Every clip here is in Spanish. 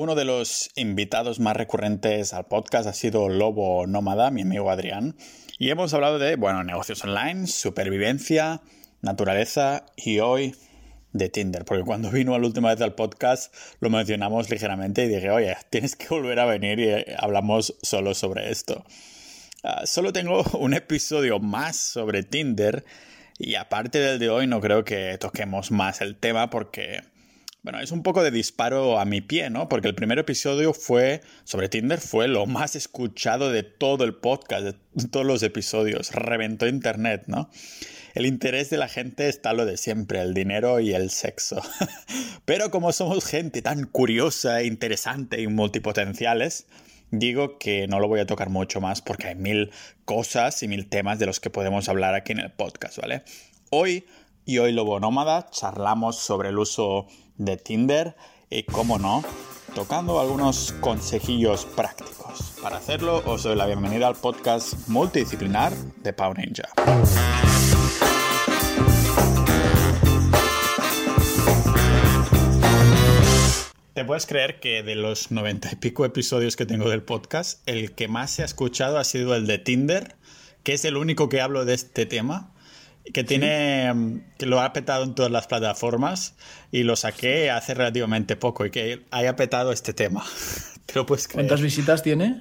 Uno de los invitados más recurrentes al podcast ha sido Lobo Nómada, mi amigo Adrián, y hemos hablado de, bueno, negocios online, supervivencia, naturaleza y hoy de Tinder, porque cuando vino la última vez al podcast lo mencionamos ligeramente y dije, oye, tienes que volver a venir y hablamos solo sobre esto. Ah, solo tengo un episodio más sobre Tinder y aparte del de hoy no creo que toquemos más el tema porque bueno, es un poco de disparo a mi pie, ¿no? Porque el primer episodio fue sobre Tinder, fue lo más escuchado de todo el podcast, de todos los episodios, reventó internet, ¿no? El interés de la gente está lo de siempre, el dinero y el sexo. Pero como somos gente tan curiosa, interesante y multipotenciales, digo que no lo voy a tocar mucho más porque hay mil cosas y mil temas de los que podemos hablar aquí en el podcast, ¿vale? Hoy y hoy Lobo Nómada charlamos sobre el uso de Tinder y, como no, tocando algunos consejillos prácticos. Para hacerlo, os doy la bienvenida al podcast multidisciplinar de Pau Ninja. ¿Te puedes creer que de los noventa y pico episodios que tengo del podcast, el que más se ha escuchado ha sido el de Tinder, que es el único que hablo de este tema? Que tiene mm, que lo ha petado en todas las plataformas y lo saqué hace relativamente poco y que haya petado este tema. ¿Te lo puedes creer? ¿Cuántas visitas tiene?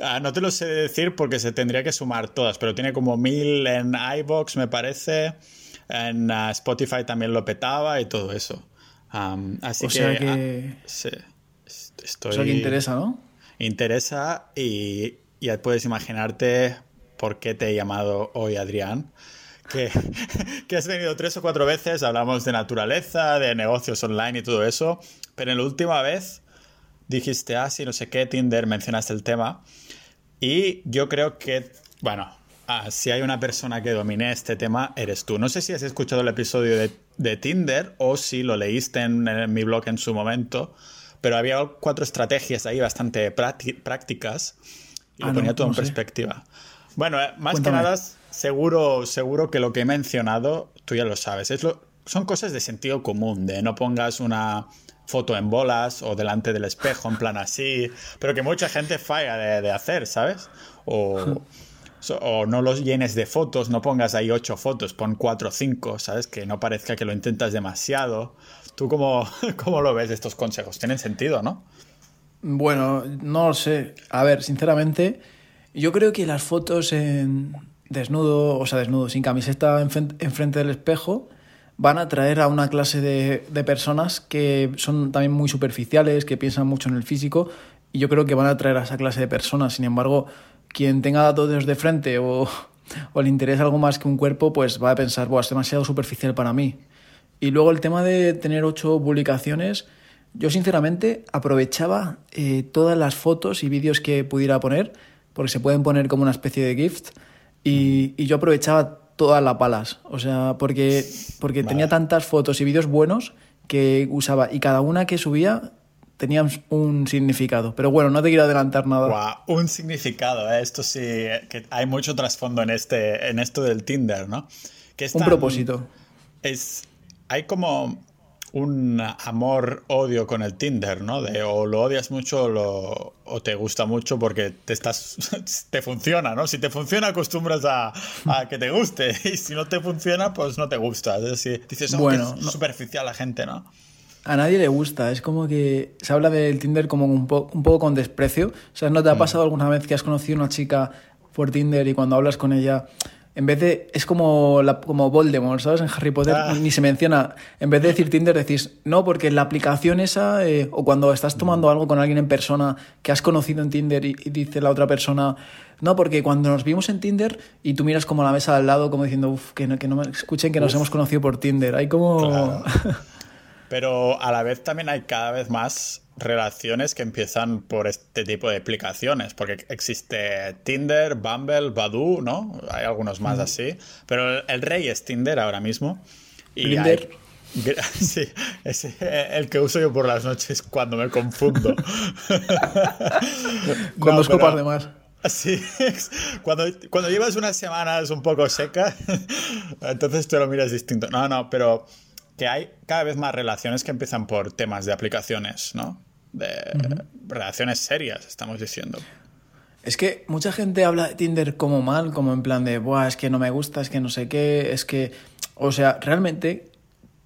Ah, no te lo sé decir porque se tendría que sumar todas, pero tiene como mil en iBox, me parece. En ah, Spotify también lo petaba y todo eso. así o sea que, ah, sí, estoy, o sea que interesa, ¿no? Interesa y ya puedes imaginarte por qué te he llamado hoy, Adrián que, has venido tres o cuatro veces, hablamos de naturaleza, de negocios online y todo eso, pero en la última vez dijiste, ah, sí, no sé qué, Tinder, mencionaste el tema, y yo creo que, bueno, ah, si hay una persona que domine este tema, eres tú. No sé si has escuchado el episodio de, Tinder o si lo leíste en, mi blog en su momento, pero había cuatro estrategias ahí bastante prácticas y lo ah, ponía todo en perspectiva. Bueno, eh, más que nada Seguro, seguro que lo que he mencionado, tú ya lo sabes. Son cosas de sentido común, de no pongas una foto en bolas o delante del espejo, en plan así, pero que mucha gente falla de, hacer, ¿sabes? O, o, no los llenes de fotos, no pongas ahí ocho fotos, pon cuatro o cinco, ¿sabes? Que no parezca que lo intentas demasiado. ¿Tú cómo, cómo lo ves estos consejos? ¿Tienen sentido, no? Bueno, no lo sé. A ver, sinceramente, yo creo que las fotos en, desnudo, o sea, desnudo, sin camiseta enfrente del espejo, van a atraer a una clase de, de, personas que son también muy superficiales, que piensan mucho en el físico, y yo creo que van a atraer a esa clase de personas. Sin embargo, quien tenga datos de frente o, o le interesa algo más que un cuerpo, pues va a pensar, Buah, es demasiado superficial para mí. Y luego el tema de tener ocho publicaciones, yo sinceramente aprovechaba eh, todas las fotos y vídeos que pudiera poner, porque se pueden poner como una especie de gift y, yo aprovechaba todas las palas, o sea, porque, porque tenía tantas fotos y vídeos buenos que usaba y cada una que subía tenía un significado. Pero bueno, no te quiero adelantar nada. un significado, ¿eh? esto sí, que hay mucho trasfondo en, este, en esto del Tinder, ¿no? Que es un propósito. Es, hay como un amor-odio con el Tinder, ¿no? De o lo odias mucho o, lo, o te gusta mucho porque te estás te funciona, ¿no? Si te funciona acostumbras a, a, que te guste y si no te funciona pues no te gusta. Es decir, dices, oh, bueno, es superficial la gente, ¿no? A nadie le gusta, es como que se habla del Tinder como un, un poco con desprecio. O sea, ¿no te ha mm. pasado alguna vez que has conocido a una chica por Tinder y cuando hablas con ella en vez de. Es como, la, como Voldemort, ¿sabes? En Harry Potter ah. ni se menciona. En vez de decir Tinder, decís no, porque la aplicación esa. Eh, o cuando estás tomando algo con alguien en persona que has conocido en Tinder y, dice la otra persona. No, porque cuando nos vimos en Tinder y tú miras como la mesa al lado, como diciendo, uff, que no, que no me escuchen que nos hemos conocido por Tinder. Hay como. Pero a la vez también hay cada vez más relaciones que empiezan por este tipo de aplicaciones, porque existe Tinder, Bumble, Badoo, ¿no? Hay algunos más así, pero el, rey es Tinder ahora mismo. Y Tinder. Sí, es el que uso yo por las noches cuando me confundo. Con dos copas de más. Sí, cuando, cuando llevas unas semanas un poco seca, entonces te lo miras distinto. No, no, pero que hay cada vez más relaciones que empiezan por temas de aplicaciones, ¿no? de relaciones serias, estamos diciendo. Es que mucha gente habla de Tinder como mal, como en plan de, Buah, es que no me gusta, es que no sé qué, es que... O sea, realmente,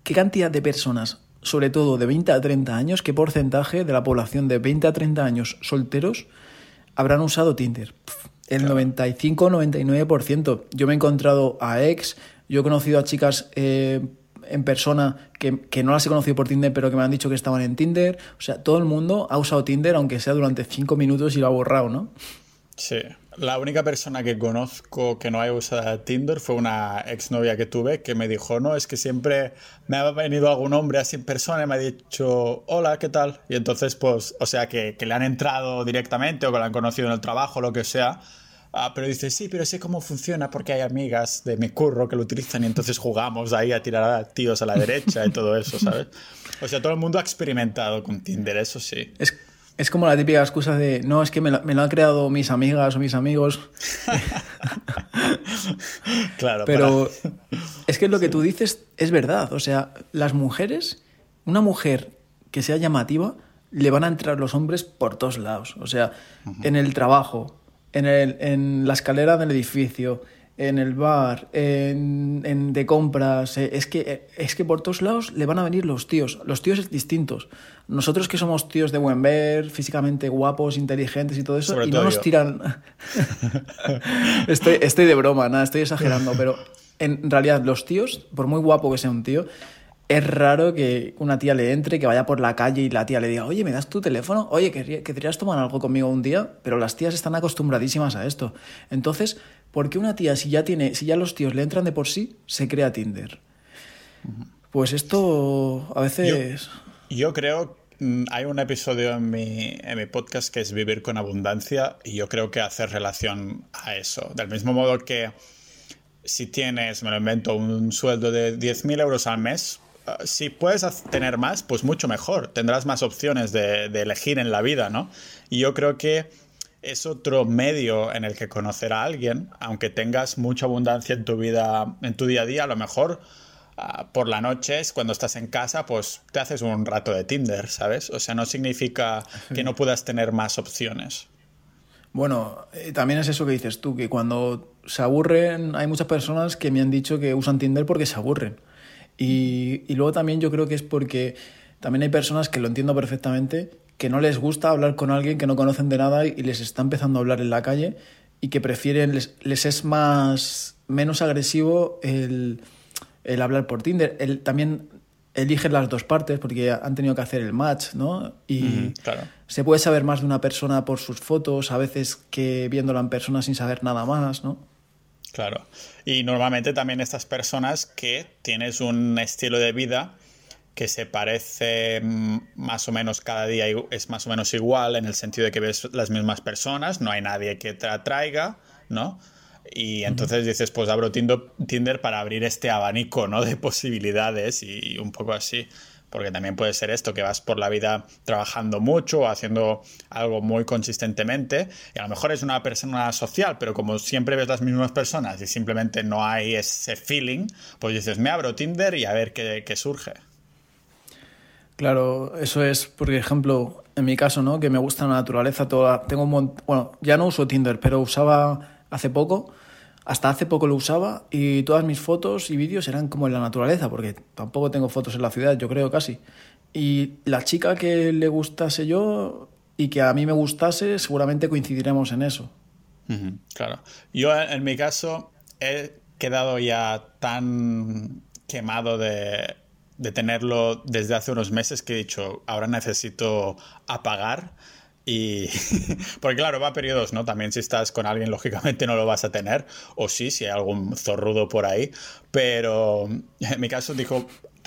¿qué cantidad de personas, sobre todo de 20 a 30 años, qué porcentaje de la población de 20 a 30 años solteros habrán usado Tinder? El 95-99%. Yo me he encontrado a ex, yo he conocido a chicas eh, en persona que, que, no las he conocido por Tinder, pero que me han dicho que estaban en Tinder. O sea, todo el mundo ha usado Tinder, aunque sea durante 5 minutos y lo ha borrado, ¿no? Sí. La única persona que conozco que no haya usado Tinder fue una exnovia que tuve que me dijo, no, es que siempre me ha venido algún hombre así en persona y me ha dicho, hola, ¿qué tal? Y entonces, pues, o sea, que, que le han entrado directamente o que la han conocido en el trabajo, lo que sea. Ah, pero dice, sí, pero sé cómo funciona porque hay amigas de mi curro que lo utilizan y entonces jugamos ahí a tirar a tíos a la derecha y todo eso, ¿sabes? O sea, todo el mundo ha experimentado con Tinder, eso sí. Es, es como la típica excusa de, no, es que me lo, me lo han creado mis amigas o mis amigos. claro. Pero es que lo que tú dices es verdad. O sea, las mujeres, una mujer que sea llamativa, le van a entrar los hombres por todos lados. O sea, uh -huh. en el trabajo, en, el, en la escalera del edificio, en el bar, en, en, de compras. Eh, es, que, es que por todos lados le van a venir los tíos. Los tíos distintos. Nosotros que somos tíos de buen ver, físicamente guapos, inteligentes y todo eso, Sobre y todo no nos yo. tiran. estoy, estoy de broma, nada, estoy exagerando, pero en realidad los tíos, por muy guapo que sea un tío, es raro que una tía le entre, que vaya por la calle y la tía le diga, oye, ¿me das tu teléfono? Oye, ¿querrías tomar algo conmigo un día? Pero las tías están acostumbradísimas a esto. Entonces, ¿por qué una tía, si ya tiene, si ya los tíos le entran de por sí, se crea Tinder? Pues esto a veces. Yo, yo creo mm, hay un episodio en mi, en mi, podcast que es Vivir con Abundancia y yo creo que hace relación a eso. Del mismo modo que si tienes, me lo invento, un sueldo de 10.000 euros al mes, si puedes tener más, pues mucho mejor. Tendrás más opciones de, elegir en la vida, ¿no? Y yo creo que es otro medio en el que conocer a alguien, aunque tengas mucha abundancia en tu vida, en tu día a día, a lo mejor uh, por la noche, cuando estás en casa, pues te haces un rato de Tinder, ¿sabes? O sea, no significa que no puedas tener más opciones. Bueno, eh, también es eso que dices tú, que cuando se aburren, hay muchas personas que me han dicho que usan Tinder porque se aburren. Y, y, luego también yo creo que es porque también hay personas que lo entiendo perfectamente, que no les gusta hablar con alguien que no conocen de nada y les está empezando a hablar en la calle y que prefieren, les, les es más, menos agresivo el, el hablar por Tinder. El, también eligen las dos partes porque han tenido que hacer el match, ¿no? Y claro. se puede saber más de una persona por sus fotos, a veces que viéndola en persona sin saber nada más, ¿no? Claro. Y normalmente también estas personas que tienes un estilo de vida que se parece más o menos cada día es más o menos igual en el sentido de que ves las mismas personas, no hay nadie que te atraiga, ¿no? Y entonces dices, pues abro Tinder para abrir este abanico ¿no? de posibilidades y un poco así. Porque también puede ser esto, que vas por la vida trabajando mucho o haciendo algo muy consistentemente y a lo mejor es una persona social, pero como siempre ves las mismas personas y simplemente no hay ese feeling, pues dices, me abro Tinder y a ver qué, surge. Claro, eso es, por ejemplo, en mi caso, ¿no? Que me gusta la naturaleza toda. Tengo un montón, bueno, ya no uso Tinder, pero usaba hace poco, hasta hace poco lo usaba y todas mis fotos y vídeos eran como en la naturaleza, porque tampoco tengo fotos en la ciudad, yo creo casi. Y la chica que le gustase yo y que a mí me gustase, seguramente coincidiremos en eso. Claro. Yo en mi caso he quedado ya tan quemado de, de tenerlo desde hace unos meses que he dicho, ahora necesito apagar y porque claro, va a periodos, ¿no? También si estás con alguien, lógicamente no lo vas a tener. O sí, si hay algún zorrudo por ahí. Pero en mi caso, dijo,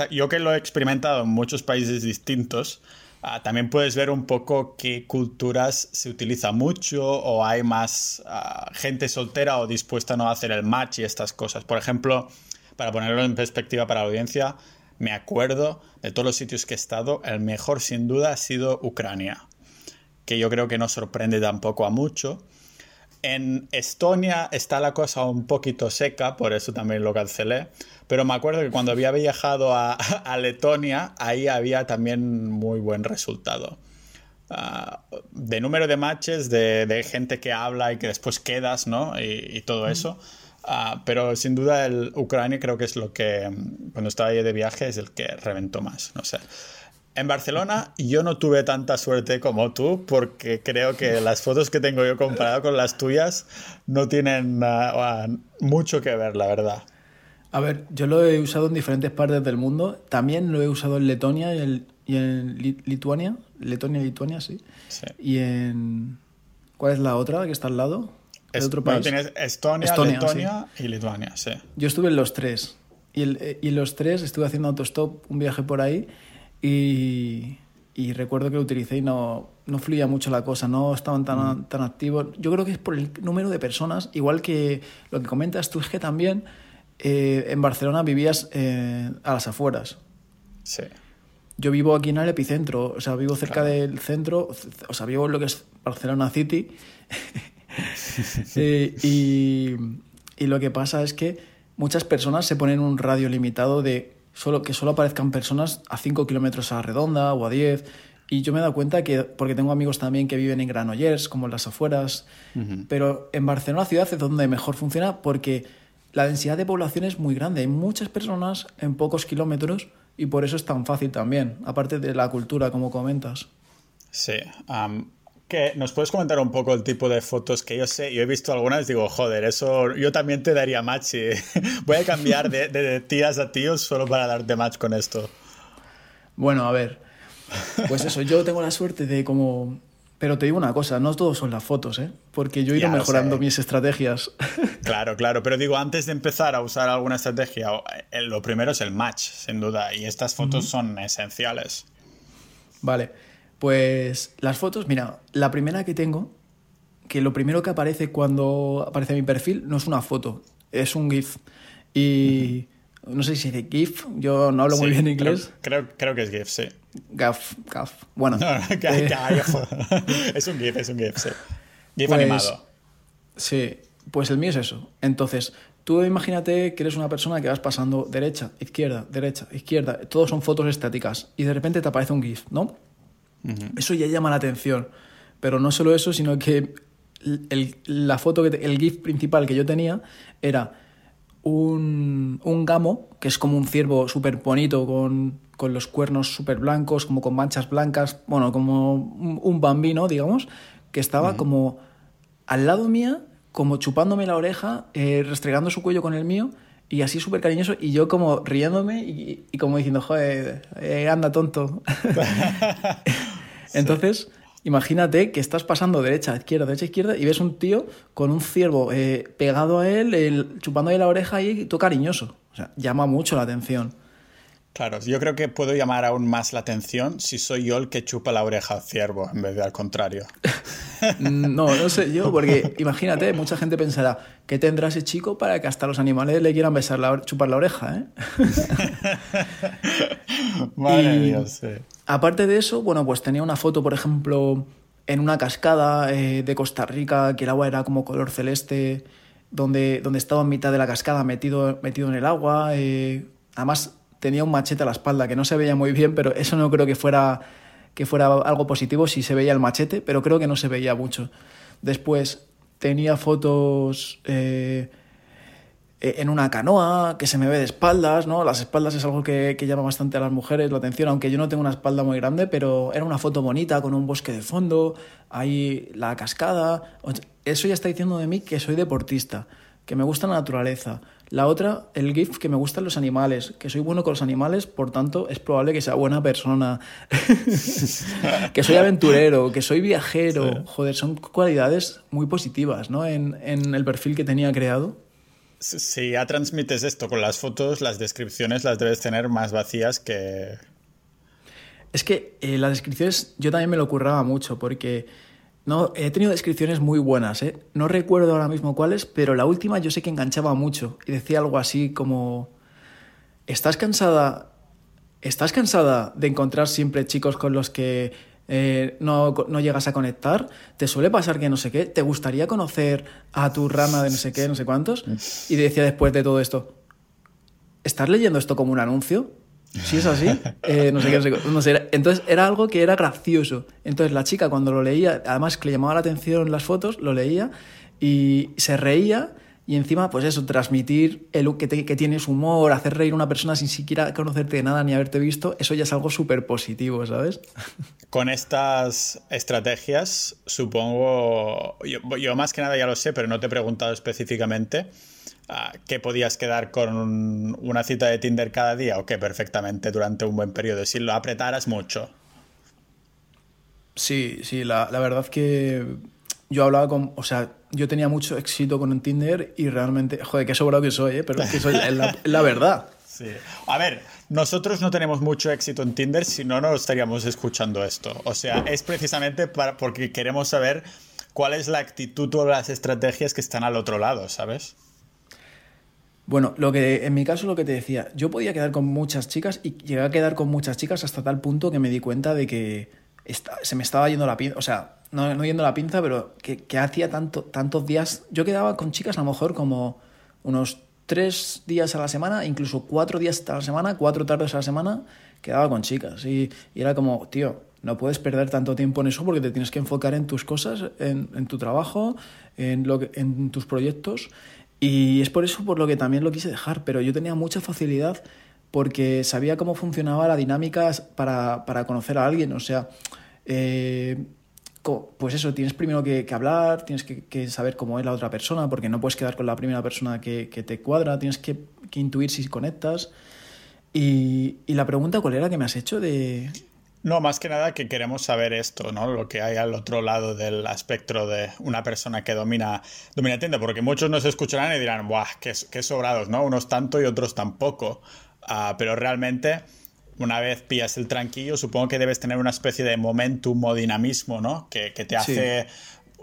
yo que lo he experimentado en muchos países distintos, uh, también puedes ver un poco qué culturas se utiliza mucho o hay más uh, gente soltera o dispuesta a no hacer el match y estas cosas. Por ejemplo, para ponerlo en perspectiva para la audiencia, me acuerdo de todos los sitios que he estado, el mejor sin duda ha sido Ucrania que yo creo que no sorprende tampoco a mucho. En Estonia está la cosa un poquito seca, por eso también lo cancelé. Pero me acuerdo que cuando había viajado a, a Letonia, ahí había también muy buen resultado. ah, de número de matches, de, gente que habla y que después quedas, ¿no? Y, todo eso. Ah, pero sin duda el Ucrania creo que es lo que, cuando estaba ahí de viaje, es el que reventó más, no sé. En Barcelona yo no tuve tanta suerte como tú porque creo que las fotos que tengo yo comparado con las tuyas no tienen ah, mucho que ver, la verdad. A ver, yo lo he usado en diferentes partes del mundo. También lo he usado en Letonia y en, Lituania. Letonia y Lituania, sí. Y en... ¿Cuál es la otra que está al lado? ¿El otro país? tienes Estonia, Letonia y Lituania, sí. Yo estuve en los tres. Y, el, y en los tres estuve haciendo autostop, un viaje por ahí. Y, y recuerdo que lo utilicé y no, no fluía mucho la cosa, no estaban tan, tan activos. Yo creo que es por el número de personas, igual que lo que comentas tú, es que también eh, en Barcelona vivías eh, a las afueras. Sí. Yo vivo aquí en el epicentro, o sea, vivo cerca del centro, o sea, vivo en lo que es Barcelona City. Eh, y, y, lo que pasa es que muchas personas se ponen un radio limitado de solo, que solo aparezcan personas a 5 kilómetros a la redonda o a 10. Y yo me he dado cuenta que, porque tengo amigos también que viven en Granollers, como en las afueras, pero en Barcelona ciudad es donde mejor funciona porque la densidad de población es muy grande, hay muchas personas en pocos kilómetros y por eso es tan fácil también, aparte de la cultura, como comentas. Sí. Que ¿Nos puedes comentar un poco el tipo de fotos que yo sé? Yo he visto algunas y digo, joder, eso yo también te daría match y voy a cambiar de, de tías a tíos solo para darte match con esto. Bueno, a ver. Pues eso, yo tengo la suerte de como pero te digo una cosa, no todos son las fotos, ¿eh? Porque yo he ido mejorando mis estrategias. Claro, claro, pero digo, antes de empezar a usar alguna estrategia, eh, lo primero es el match, sin duda, y estas fotos son esenciales. Vale, pues las fotos, mira, la primera que tengo, que lo primero que aparece cuando aparece mi perfil no es una foto, es un GIF. Y no sé si es GIF, yo no hablo muy bien inglés. Creo, creo, que es GIF, sí. GAF, GAF. Bueno. Eh, es un GIF, es un GIF, sí. GIF pues, animado. Sí, pues el mío es eso. Entonces, tú imagínate que eres una persona que vas pasando derecha, izquierda, derecha, izquierda. Todos son fotos estáticas. Y de repente te aparece un GIF, ¿no? Eso ya llama la atención. Pero no solo eso, sino que el, la foto, que el GIF principal que yo tenía era un, un gamo, que es como un ciervo súper bonito con, con, los cuernos súper blancos, como con manchas blancas, bueno, como un, bambino, digamos, que estaba como al lado mía, como chupándome la oreja, eh, restregando su cuello con el mío, y así súper cariñoso, y yo como riéndome y, y como diciendo, joder, eh, anda tonto. Entonces, Imagínate que estás pasando derecha, izquierda, derecha, izquierda y ves un tío con un ciervo eh, pegado a él, el, chupándole la oreja y todo cariñoso. O sea, llama mucho la atención. Claro, yo creo que puedo llamar aún más la atención si soy yo el que chupa la oreja al ciervo en vez de al contrario. no, no sé yo, porque imagínate, mucha gente pensará, ¿qué tendrá ese chico para que hasta los animales le quieran besar la, chupar la oreja? ¿eh? Madre sí. Aparte de eso, bueno, pues tenía una foto, por ejemplo, en una cascada eh, de Costa Rica, que el agua era como color celeste, donde, donde estaba en mitad de la cascada metido, metido en el agua. Eh, además, tenía un machete a la espalda que no se veía muy bien, pero eso no creo que fuera, que fuera algo positivo si se veía el machete, pero creo que no se veía mucho. Después tenía fotos eh, en una canoa, que se me ve de espaldas, ¿no? Las espaldas es algo que, que, llama bastante a las mujeres la atención, aunque yo no tengo una espalda muy grande, pero era una foto bonita con un bosque de fondo, ahí la cascada. Eso ya está diciendo de mí que soy deportista, que me gusta la naturaleza. La otra, el GIF, que me gustan los animales, que soy bueno con los animales, por tanto es probable que sea buena persona, que soy aventurero, que soy viajero. Joder, son cualidades muy positivas, ¿no? En, en el perfil que tenía creado. Si ya transmites esto con las fotos, las descripciones las debes tener más vacías que... Es que eh, las descripciones yo también me lo curraba mucho porque no, he tenido descripciones muy buenas. ¿eh? No recuerdo ahora mismo cuáles, pero la última yo sé que enganchaba mucho y decía algo así como... ¿Estás cansada? ¿Estás cansada de encontrar siempre chicos con los que eh, no, no, llegas a conectar, te suele pasar que no sé qué, te gustaría conocer a tu rana de no sé qué, no sé cuántos, y decía después de todo esto, ¿estás leyendo esto como un anuncio? Si es así, eh, no sé qué, no Entonces era algo que era gracioso. Entonces la chica cuando lo leía, además que le llamaba la atención las fotos, lo leía y se reía y encima, pues eso, transmitir el, que, que tienes humor, hacer reír a una persona sin siquiera conocerte de nada ni haberte visto, eso ya es algo súper positivo, ¿sabes? Con estas estrategias, supongo, yo, más que nada ya lo sé, pero no te he preguntado específicamente, ah, ¿qué podías quedar con una cita de Tinder cada día o qué perfectamente durante un buen periodo, si lo apretaras mucho. Sí, sí, la, la verdad que yo hablaba con, o sea, yo tenía mucho éxito con Tinder y realmente, joder, qué sobrado que soy, ¿eh? pero es que soy la, verdad. Sí. A ver, nosotros no tenemos mucho éxito en Tinder, si no, no estaríamos escuchando esto. O sea, es precisamente para, porque queremos saber cuál es la actitud o las estrategias que están al otro lado, ¿sabes? Bueno, lo que en mi caso lo que te decía, yo podía quedar con muchas chicas y llegué a quedar con muchas chicas hasta tal punto que me di cuenta de que se me estaba yendo la pinza, o sea, no, no yendo la pinza, pero que, hacía tanto, tantos días. Yo quedaba con chicas a lo mejor como unos tres días a la semana, incluso cuatro días a la semana, cuatro tardes a la semana, quedaba con chicas. Y, era como, tío, no puedes perder tanto tiempo en eso porque te tienes que enfocar en tus cosas, en, en tu trabajo, en, lo que, en tus proyectos. Y es por eso por lo que también lo quise dejar, pero yo tenía mucha facilidad porque sabía cómo funcionaba la dinámica para, para conocer a alguien. O sea, eh, pues eso, tienes primero que, hablar, tienes que, saber cómo es la otra persona, porque no puedes quedar con la primera persona que, te cuadra, tienes que, intuir si conectas. Y, la pregunta, ¿cuál era que me has hecho de...? No, más que nada que queremos saber esto, ¿no? Lo que hay al otro lado del espectro de una persona que domina, domina tienda, porque muchos nos escucharán y dirán, ¡buah, qué, qué sobrados, ¿no? Unos tanto y otros tampoco. Ah, pero realmente una vez pillas el tranquillo, supongo que debes tener una especie de momentum o dinamismo, ¿no? Que, te hace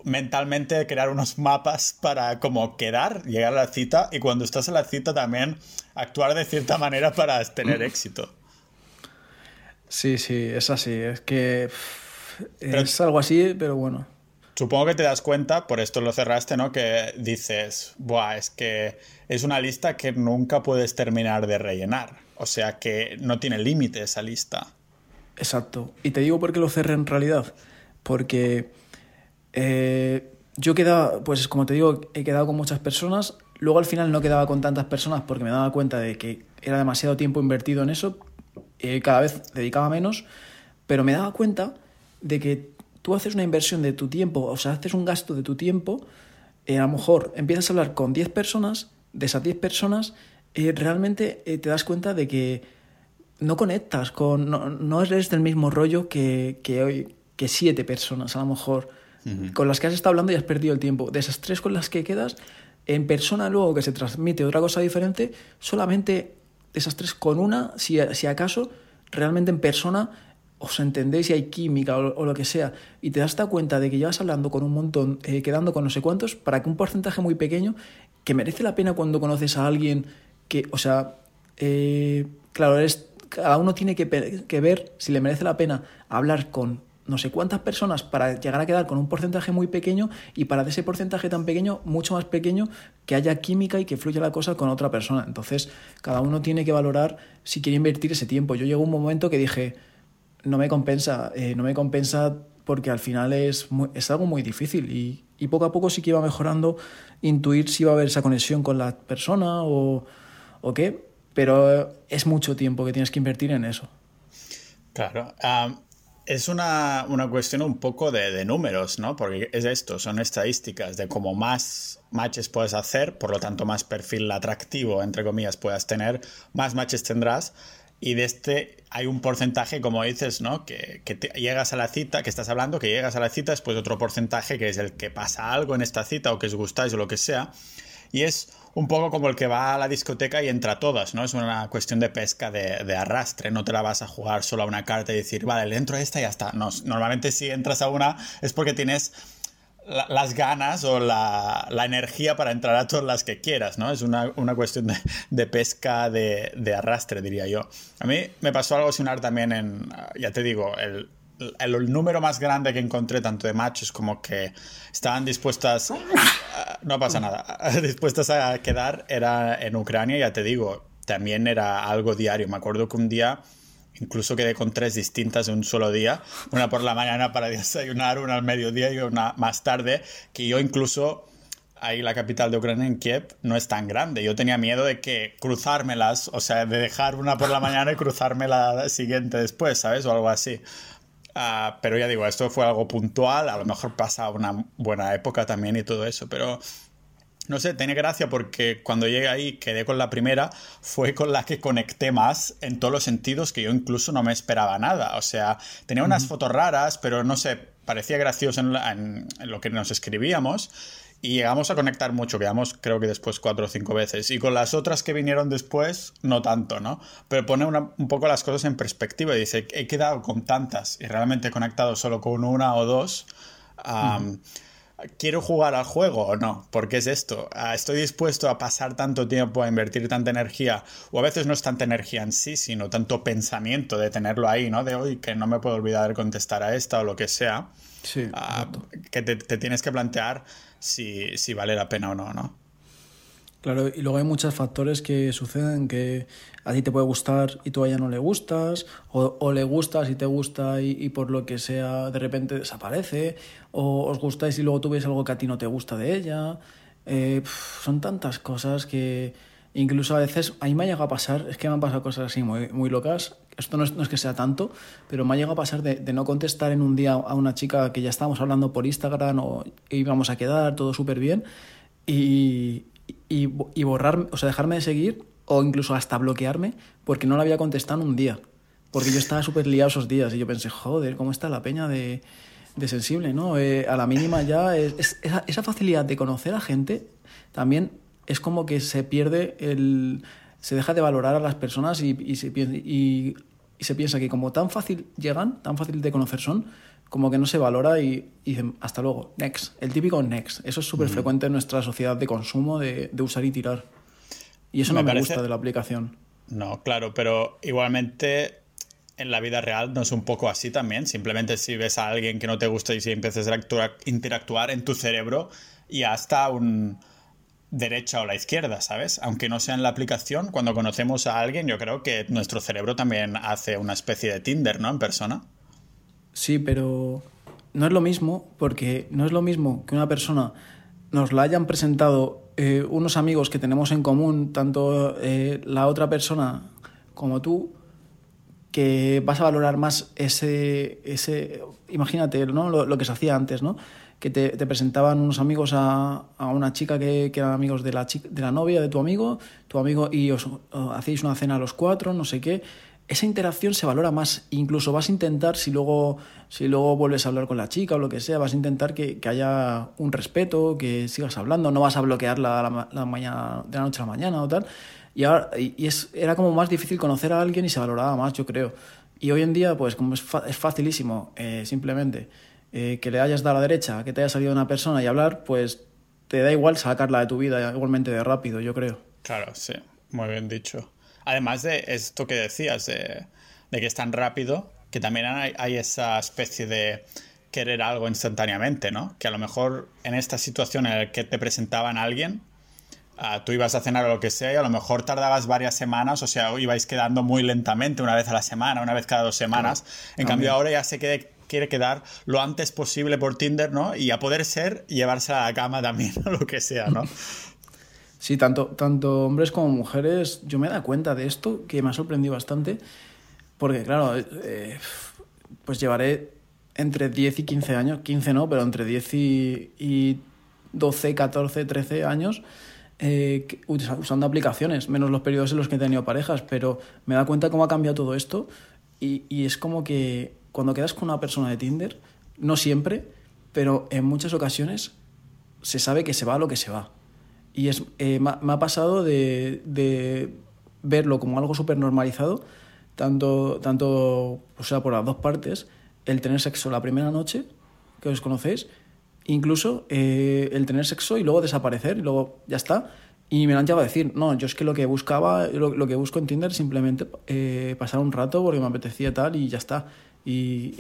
mentalmente crear unos mapas para como quedar, llegar a la cita y cuando estás en la cita también actuar de cierta manera para tener éxito. Sí, sí, es así. Es que es algo así, pero bueno. Supongo que te das cuenta, por esto lo cerraste, ¿no? Que dices, Buah, es que es una lista que nunca puedes terminar de rellenar. O sea que no tiene límite esa lista. Exacto. Y te digo por qué lo cerré en realidad. Porque eh, yo quedaba, pues como te digo, he quedado con muchas personas. Luego al final no quedaba con tantas personas porque me daba cuenta de que era demasiado tiempo invertido en eso. Eh, cada vez dedicaba menos. Pero me daba cuenta de que tú haces una inversión de tu tiempo, o sea, haces un gasto de tu tiempo. Eh, a lo mejor empiezas a hablar con 10 personas. De esas 10 personas eh, realmente eh, te das cuenta de que no conectas con. No, eres del mismo rollo que, que, que siete personas, a lo mejor, con las que has estado hablando y has perdido el tiempo. De esas tres con las que quedas, en persona luego que se transmite otra cosa diferente, solamente esas tres con una, si, si acaso, realmente en persona os entendéis y hay química o, lo que sea, y te das cuenta de que llevas hablando con un montón, eh, quedando con no sé cuántos, para que un porcentaje muy pequeño, que merece la pena cuando conoces a alguien que, o sea, eh, claro, es, cada uno tiene que, ver si le merece la pena hablar con no sé cuántas personas para llegar a quedar con un porcentaje muy pequeño y para de ese porcentaje tan pequeño, mucho más pequeño, que haya química y que fluya la cosa con otra persona. Entonces, cada uno tiene que valorar si quiere invertir ese tiempo. Yo llegó un momento que dije, no me compensa, eh, no me compensa porque al final es, es algo muy difícil y, y poco a poco sí que iba mejorando intuir si iba a haber esa conexión con la persona o o qué, pero es mucho tiempo que tienes que invertir en eso. Claro. Es una, cuestión un poco de, números, ¿no? Porque es esto, son estadísticas de cómo más matches puedes hacer, por lo tanto más perfil atractivo, entre comillas, puedas tener, más matches tendrás. Y de este hay un porcentaje, como dices, ¿no? Que, que llegas a la cita, que estás hablando, que llegas a la cita, después otro porcentaje que es el que pasa algo en esta cita o que os gustáis o lo que sea. Y es un poco como el que va a la discoteca y entra a todas, ¿no? Es una cuestión de pesca de, arrastre, no te la vas a jugar solo a una carta y decir, vale, le entro a esta y ya está. No, normalmente si entras a una es porque tienes las ganas o la, energía para entrar a todas las que quieras, ¿no? Es una, cuestión de, pesca de, de, arrastre, diría yo. A mí me pasó algo similar también en, ya te digo, el, el, número más grande que encontré, tanto de machos como que estaban dispuestas, no pasa nada, dispuestas a quedar, era en Ucrania, ya te digo, también era algo diario. Me acuerdo que un día incluso quedé con tres distintas en un solo día, una por la mañana para desayunar, una al mediodía y una más tarde, que yo incluso ahí la capital de Ucrania, en Kiev, no es tan grande. Yo tenía miedo de que cruzármelas, o sea, de dejar una por la mañana y cruzarme la siguiente después, ¿sabes? O algo así. Ah, pero ya digo, esto fue algo puntual, a lo mejor pasa una buena época también y todo eso, pero no sé, tiene gracia porque cuando llegué ahí, quedé con la primera, fue con la que conecté más en todos los sentidos que yo incluso no me esperaba nada. O sea, tenía unas fotos raras, pero no sé, parecía gracioso en, lo que nos escribíamos. Y llegamos a conectar mucho, quedamos creo que después cuatro o cinco veces. Y con las otras que vinieron después, no tanto, ¿no? Pero pone un poco las cosas en perspectiva y dice, he quedado con tantas y realmente he conectado solo con una o dos. ¿Quiero jugar al juego o no? Porque es esto. Ah, ¿Estoy dispuesto a pasar tanto tiempo, a invertir tanta energía? O a veces no es tanta energía en sí, sino tanto pensamiento de tenerlo ahí, ¿no? De hoy que no me puedo olvidar de contestar a esta o lo que sea. Sí. Ah, que te, tienes que plantear si, si vale la pena o no, ¿no? Claro, y luego hay muchos factores que suceden que a ti te puede gustar y tú a ella no le gustas, o, le gustas y te gusta y, por lo que sea de repente desaparece, o os gustáis y luego tú ves algo que a ti no te gusta de ella. Eh, son tantas cosas que incluso a veces a mí me ha llegado a pasar, es que me han pasado cosas así muy, muy locas, esto no es, no es, que sea tanto, pero me ha llegado a pasar de, no contestar en un día a una chica que ya estábamos hablando por Instagram o íbamos a quedar, todo súper bien, y, y, o sea, dejarme de seguir o incluso hasta bloquearme porque no le había contestado en un día. Porque yo estaba súper liado esos días y yo pensé, joder, ¿cómo está la peña de, de sensible, no? Eh, a la mínima ya, es, esa, esa, facilidad de conocer a gente también es como que se pierde el... se deja de valorar a las personas y, y, se, y, y se piensa que como tan fácil llegan, tan fácil de conocer son, como que no se valora y, dicen hasta luego, next, el típico next. Eso es súper frecuente en nuestra sociedad de consumo, de, de usar y tirar. Y eso no me gusta de la aplicación. No, claro, pero igualmente en la vida real no es un poco así también. Simplemente si ves a alguien que no te gusta y si empiezas a interactuar en tu cerebro y hasta un derecha o la izquierda, ¿sabes? Aunque no sea en la aplicación, cuando conocemos a alguien, yo creo que nuestro cerebro también hace una especie de Tinder, ¿no? En persona. Sí, pero no es lo mismo, porque no es lo mismo que una persona nos la hayan presentado eh, unos amigos que tenemos en común, tanto eh, la otra persona como tú, que vas a valorar más ese, ese imagínate, ¿no? Lo, que se hacía antes, ¿no? Que te, presentaban unos amigos a, a una chica que, que, eran amigos de la, de la novia de tu amigo, tu amigo, y os hacéis una cena a los cuatro, no sé qué, esa interacción se valora más. Incluso vas a intentar, si luego, si luego vuelves a hablar con la chica o lo que sea, vas a intentar que, que haya un respeto, que sigas hablando, no vas a bloquearla la, la, mañana, de la noche a la mañana o tal. Y, ahora, y es, era como más difícil conocer a alguien y se valoraba más, yo creo. Y hoy en día, pues como es, es facilísimo, eh, simplemente eh, que le hayas dado a la derecha, que te haya salido una persona y hablar, pues te da igual sacarla de tu vida igualmente de rápido, yo creo. Claro, sí, muy bien dicho. Además de esto que decías, de, que es tan rápido, que también hay, esa especie de querer algo instantáneamente, ¿no? Que a lo mejor en esta situación en la que te presentaban a alguien, ah, tú ibas a cenar o lo que sea y a lo mejor tardabas varias semanas, o sea, ibais quedando muy lentamente, una vez a la semana, una vez cada dos semanas. En cambio, ahora ya se quiere quedar lo antes posible por Tinder, ¿no? Y a poder ser, llevársela a la cama también, o lo que sea, ¿no? Sí, tanto, tanto hombres como mujeres, yo me he dado cuenta de esto, que me ha sorprendido bastante, porque claro, eh, pues llevaré entre 10 y 15 años, 15 no, pero entre 10 y, 12, 14, 13 años eh, usando aplicaciones, menos los periodos en los que he tenido parejas, pero me da cuenta cómo ha cambiado todo esto y, y es como que cuando quedas con una persona de Tinder, no siempre, pero en muchas ocasiones se sabe que se va lo que se va. Y es, eh, me, ha pasado de, de, verlo como algo súper normalizado, tanto, tanto, o sea, por las dos partes, el tener sexo la primera noche, que os conocéis, incluso eh, el tener sexo y luego desaparecer y luego ya está. Y me lo han llegado a decir, no, yo es que lo que buscaba, lo, lo que busco en Tinder es simplemente eh, pasar un rato porque me apetecía tal y ya está. Y,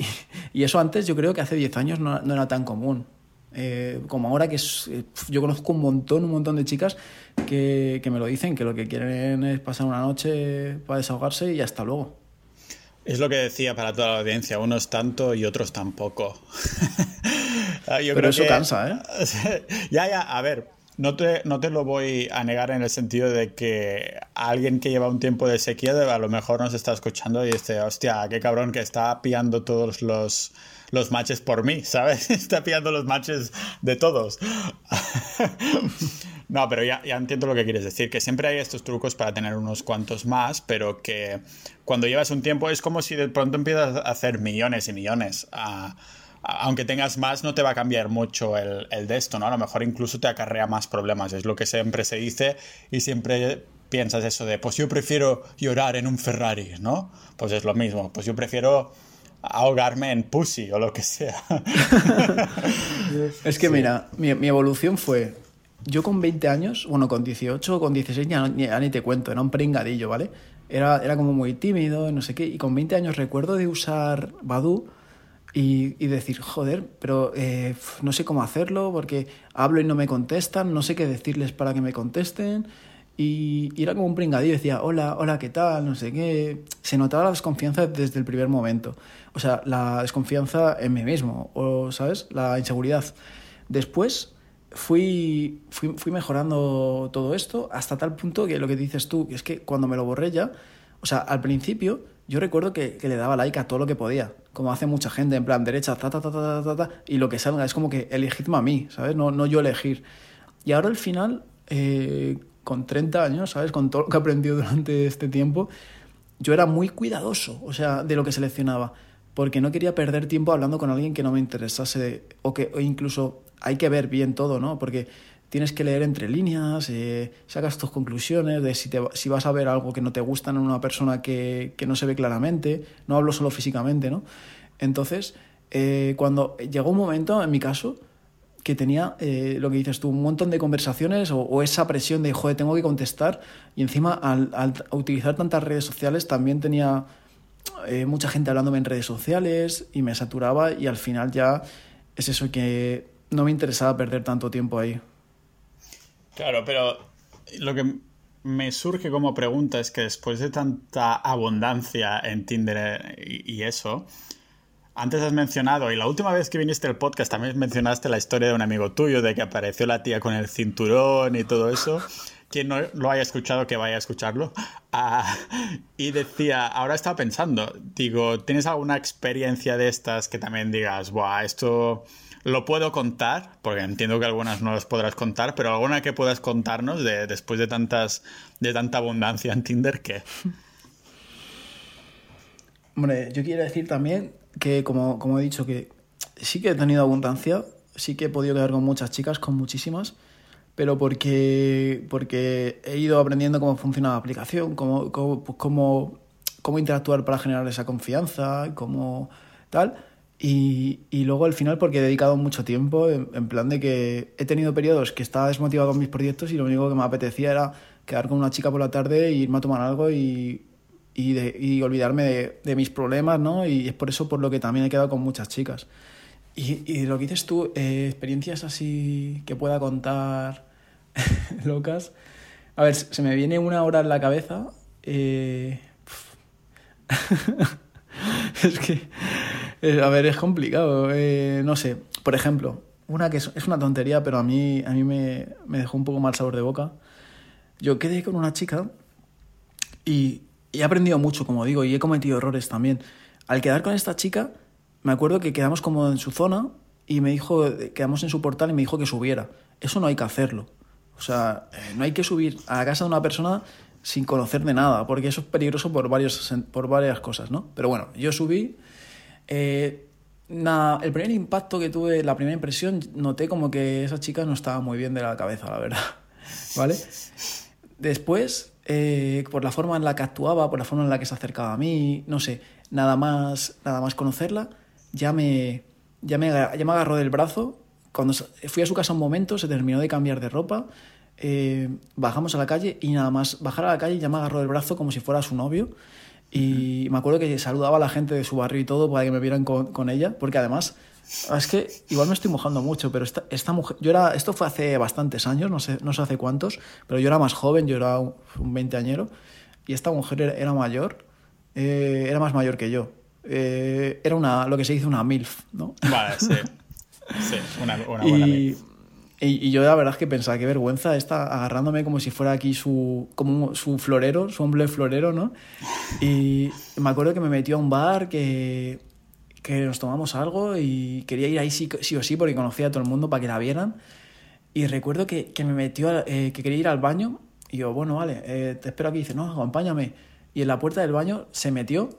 y, eso antes yo creo que hace 10 años no, no era tan común. Eh, como ahora que es, eh, yo conozco un montón, un montón de chicas que, que me lo dicen, que lo que quieren es pasar una noche para desahogarse y hasta luego. Es lo que decía para toda la audiencia, unos tanto y otros tampoco. Pero eso cansa, ¿eh? ya, ya, a ver, no te, no te lo voy a negar en el sentido de que alguien que lleva un tiempo de sequía a lo mejor nos está escuchando y dice, hostia, qué cabrón que está pillando todos los, los matches por mí, ¿sabes? Está pillando los matches de todos. no, pero ya, entiendo lo que quieres decir, que siempre hay estos trucos para tener unos cuantos más, pero que cuando llevas un tiempo es como si de pronto empiezas a hacer millones y millones. Aunque tengas más, no te va a cambiar mucho el, el, de esto, ¿no? A lo mejor incluso te acarrea más problemas, es lo que siempre se dice y siempre piensas eso de, pues yo prefiero llorar en un Ferrari, ¿no? Pues es lo mismo, pues yo prefiero ahogarme en pussy o lo que sea. es que mira, mi, mi, evolución fue, yo con 20 años, bueno, con 18 o con 16 ya, ya, ni te cuento, era un pringadillo, ¿vale? Era, era como muy tímido, no sé qué, y con 20 años recuerdo de usar Badu y, y decir, joder, pero eh, no sé cómo hacerlo porque hablo y no me contestan, no sé qué decirles para que me contesten. Y, y, era como un pringadillo, decía, hola, hola, ¿qué tal? No sé qué. Se notaba la desconfianza desde el primer momento. O sea, la desconfianza en mí mismo, o, ¿sabes? La inseguridad. Después fui, fui, fui mejorando todo esto hasta tal punto que lo que dices tú, que es que cuando me lo borré ya, o sea, al principio yo recuerdo que, que, le daba like a todo lo que podía, como hace mucha gente, en plan derecha, ta, ta, ta, ta, ta, ta, y lo que salga es como que elegidme a mí, ¿sabes? No, no yo elegir. Y ahora al final, eh, con 30 años, ¿sabes? Con todo lo que he aprendido durante este tiempo, yo era muy cuidadoso, o sea, de lo que seleccionaba, porque no quería perder tiempo hablando con alguien que no me interesase, o que o incluso hay que ver bien todo, ¿no? Porque tienes que leer entre líneas, eh, sacas tus conclusiones de si, te, si vas a ver algo que no te gusta en una persona que, que, no se ve claramente, no hablo solo físicamente, ¿no? Entonces, eh, cuando llegó un momento, en mi caso, que tenía eh, lo que dices tú, un montón de conversaciones o, o, esa presión de, joder, tengo que contestar, y encima al, al utilizar tantas redes sociales también tenía eh, mucha gente hablándome en redes sociales y me saturaba y al final ya es eso que no me interesaba perder tanto tiempo ahí. Claro, pero lo que me surge como pregunta es que después de tanta abundancia en Tinder y, eso, antes has mencionado, y la última vez que viniste al podcast también mencionaste la historia de un amigo tuyo, de que apareció la tía con el cinturón y todo eso. Quien no lo haya escuchado, que vaya a escucharlo. Ah, y decía, ahora estaba pensando, digo, ¿tienes alguna experiencia de estas que también digas, Buah, esto lo puedo contar, porque entiendo que algunas no las podrás contar, pero alguna que puedas contarnos de, después de tantas de tanta abundancia en Tinder, ¿qué? Hombre, yo quiero decir también que, como, como he dicho, que sí que he tenido abundancia, sí que he podido quedar con muchas chicas, con muchísimas, pero porque, porque he ido aprendiendo cómo funciona la aplicación, cómo, cómo, pues cómo, cómo interactuar para generar esa confianza, cómo tal. Y, y, luego al final porque he dedicado mucho tiempo en, en, plan de que he tenido periodos que estaba desmotivado con mis proyectos y lo único que me apetecía era quedar con una chica por la tarde e irme a tomar algo y, y, de, y olvidarme de, de, mis problemas, ¿no? Y es por eso por lo que también he quedado con muchas chicas. Y, lo que dices tú, eh, experiencias así que pueda contar locas. A ver, se me viene una hora en la cabeza. Eh... es que a ver, es complicado. Eh, no sé, por ejemplo, una que es, es, una tontería, pero a mí, a mí me, me, dejó un poco mal sabor de boca. Yo quedé con una chica y, y he aprendido mucho, como digo, y he cometido errores también. Al quedar con esta chica, me acuerdo que quedamos como en su zona y me dijo, quedamos en su portal y me dijo que subiera. Eso no hay que hacerlo. O sea, eh, no hay que subir a la casa de una persona sin conocer de nada, porque eso es peligroso por, varios, por varias cosas, ¿no? Pero bueno, yo subí eh, nada, el primer impacto que tuve, la primera impresión, noté como que esa chica no estaba muy bien de la cabeza, la verdad. ¿Vale? Después, eh, por la forma en la que actuaba, por la forma en la que se acercaba a mí, no sé, nada más, nada más conocerla, ya me, ya me, ya me agarró del brazo. Cuando fui a su casa un momento, se terminó de cambiar de ropa, eh, bajamos a la calle y nada más bajar a la calle ya me agarró del brazo como si fuera su novio Y me acuerdo que saludaba a la gente de su barrio y todo para que me vieran con, con ella, porque además, es que igual me estoy mojando mucho, pero esta, esta mujer, yo era, esto fue hace bastantes años, no sé, no sé hace cuántos, pero yo era más joven, yo era un, veinteañero, y esta mujer era, era mayor, eh, era más mayor que yo. Eh, era una, lo que se dice una MILF, ¿no? Vale, sí. Sí, una, una buena y, MILF. Y, y yo la verdad es que pensaba, qué vergüenza esta agarrándome como si fuera aquí su, como su florero, su hombre florero, ¿no? Y me acuerdo que me metió a un bar que, que nos tomamos algo y quería ir ahí sí, sí o sí porque conocía a todo el mundo para que la vieran. Y recuerdo que, que me metió, a- eh, que quería ir al baño y yo, bueno, vale, eh, te espero aquí. Y dice, no, acompáñame. Y en la puerta del baño se metió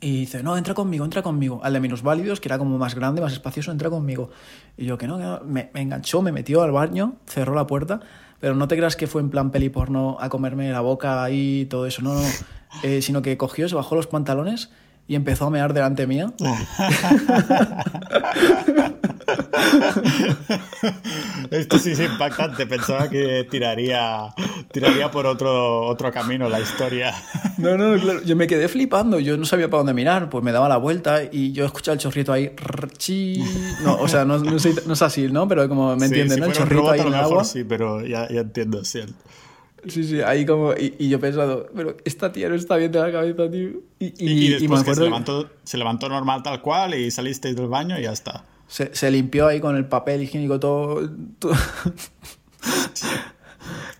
y dice, no, entra conmigo, entra conmigo. Al de minusválidos, que era como más grande, más espacioso, entra conmigo. Y yo, que no, que no. Me, me enganchó, me metió al baño, cerró la puerta. Pero no te creas que fue en plan peli porno a comerme la boca y todo eso, no, no. Eh, sino que cogió, se bajó los pantalones y empezó a mear delante mía. Esto sí es impactante. Pensaba que tiraría, tiraría por otro, otro camino la historia. No, no, claro. Yo me quedé flipando. Yo no sabía para dónde mirar. Pues me daba la vuelta y yo escuchaba el chorrito ahí. chi. No, o sea, no, no, no es así, ¿no? Pero como me Sí, entienden, si ¿no? El chorrito robot, ahí en el agua. sí, pero ya, ya entiendo, sí. Sí, sí, ahí como. Y, y yo pensando, pero esta tía no está bien de la cabeza, tío. Y, y, Y, después que se levantó, se levantó normal tal cual y salisteis del baño y ya está. Se, se limpió ahí con el papel higiénico todo. todo.